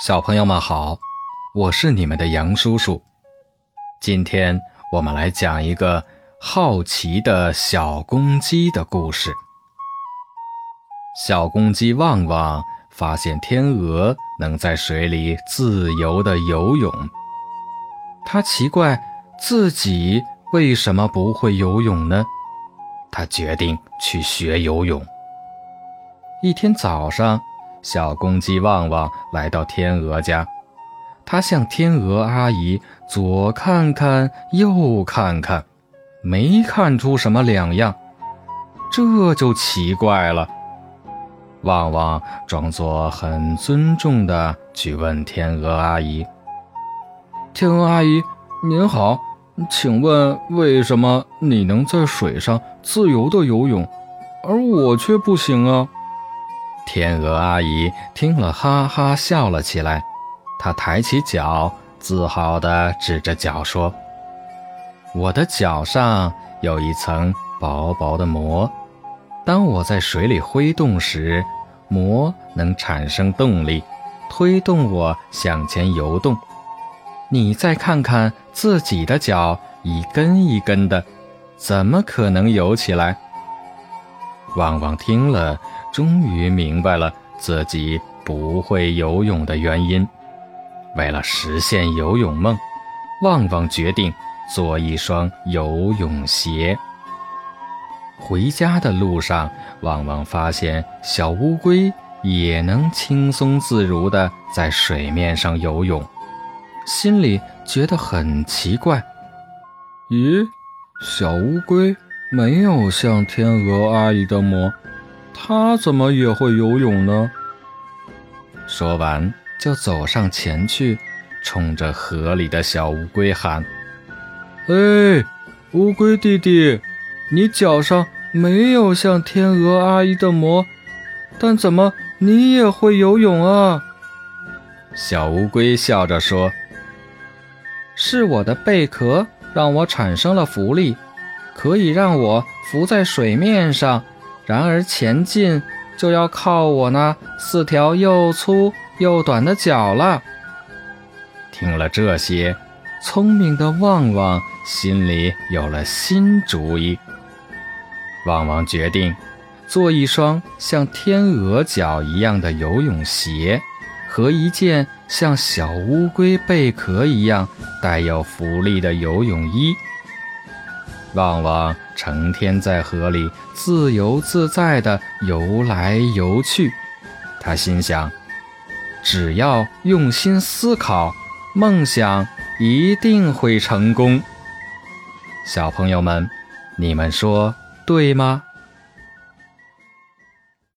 小朋友们好，我是你们的杨叔叔。今天我们来讲一个好奇的小公鸡的故事。小公鸡旺旺发现天鹅能在水里自由地游泳，它奇怪自己为什么不会游泳呢？它决定去学游泳。一天早上。小公鸡旺旺来到天鹅家，它向天鹅阿姨左看看右看看，没看出什么两样，这就奇怪了。旺旺装作很尊重的去问天鹅阿姨：“天鹅阿姨，您好，请问为什么你能在水上自由的游泳，而我却不行啊？”天鹅阿姨听了，哈哈笑了起来。她抬起脚，自豪地指着脚说：“我的脚上有一层薄薄的膜，当我在水里挥动时，膜能产生动力，推动我向前游动。你再看看自己的脚，一根一根的，怎么可能游起来？”旺旺听了。终于明白了自己不会游泳的原因。为了实现游泳梦，旺旺决定做一双游泳鞋。回家的路上，旺旺发现小乌龟也能轻松自如地在水面上游泳，心里觉得很奇怪：咦，小乌龟没有像天鹅阿姨的膜。他怎么也会游泳呢？说完，就走上前去，冲着河里的小乌龟喊：“哎，乌龟弟弟，你脚上没有像天鹅阿姨的膜，但怎么你也会游泳啊？”小乌龟笑着说：“是我的贝壳让我产生了浮力，可以让我浮在水面上。”然而前进就要靠我那四条又粗又短的脚了。听了这些，聪明的旺旺心里有了新主意。旺旺决定做一双像天鹅脚一样的游泳鞋，和一件像小乌龟贝壳一样带有浮力的游泳衣。旺旺成天在河里自由自在地游来游去，他心想：只要用心思考，梦想一定会成功。小朋友们，你们说对吗？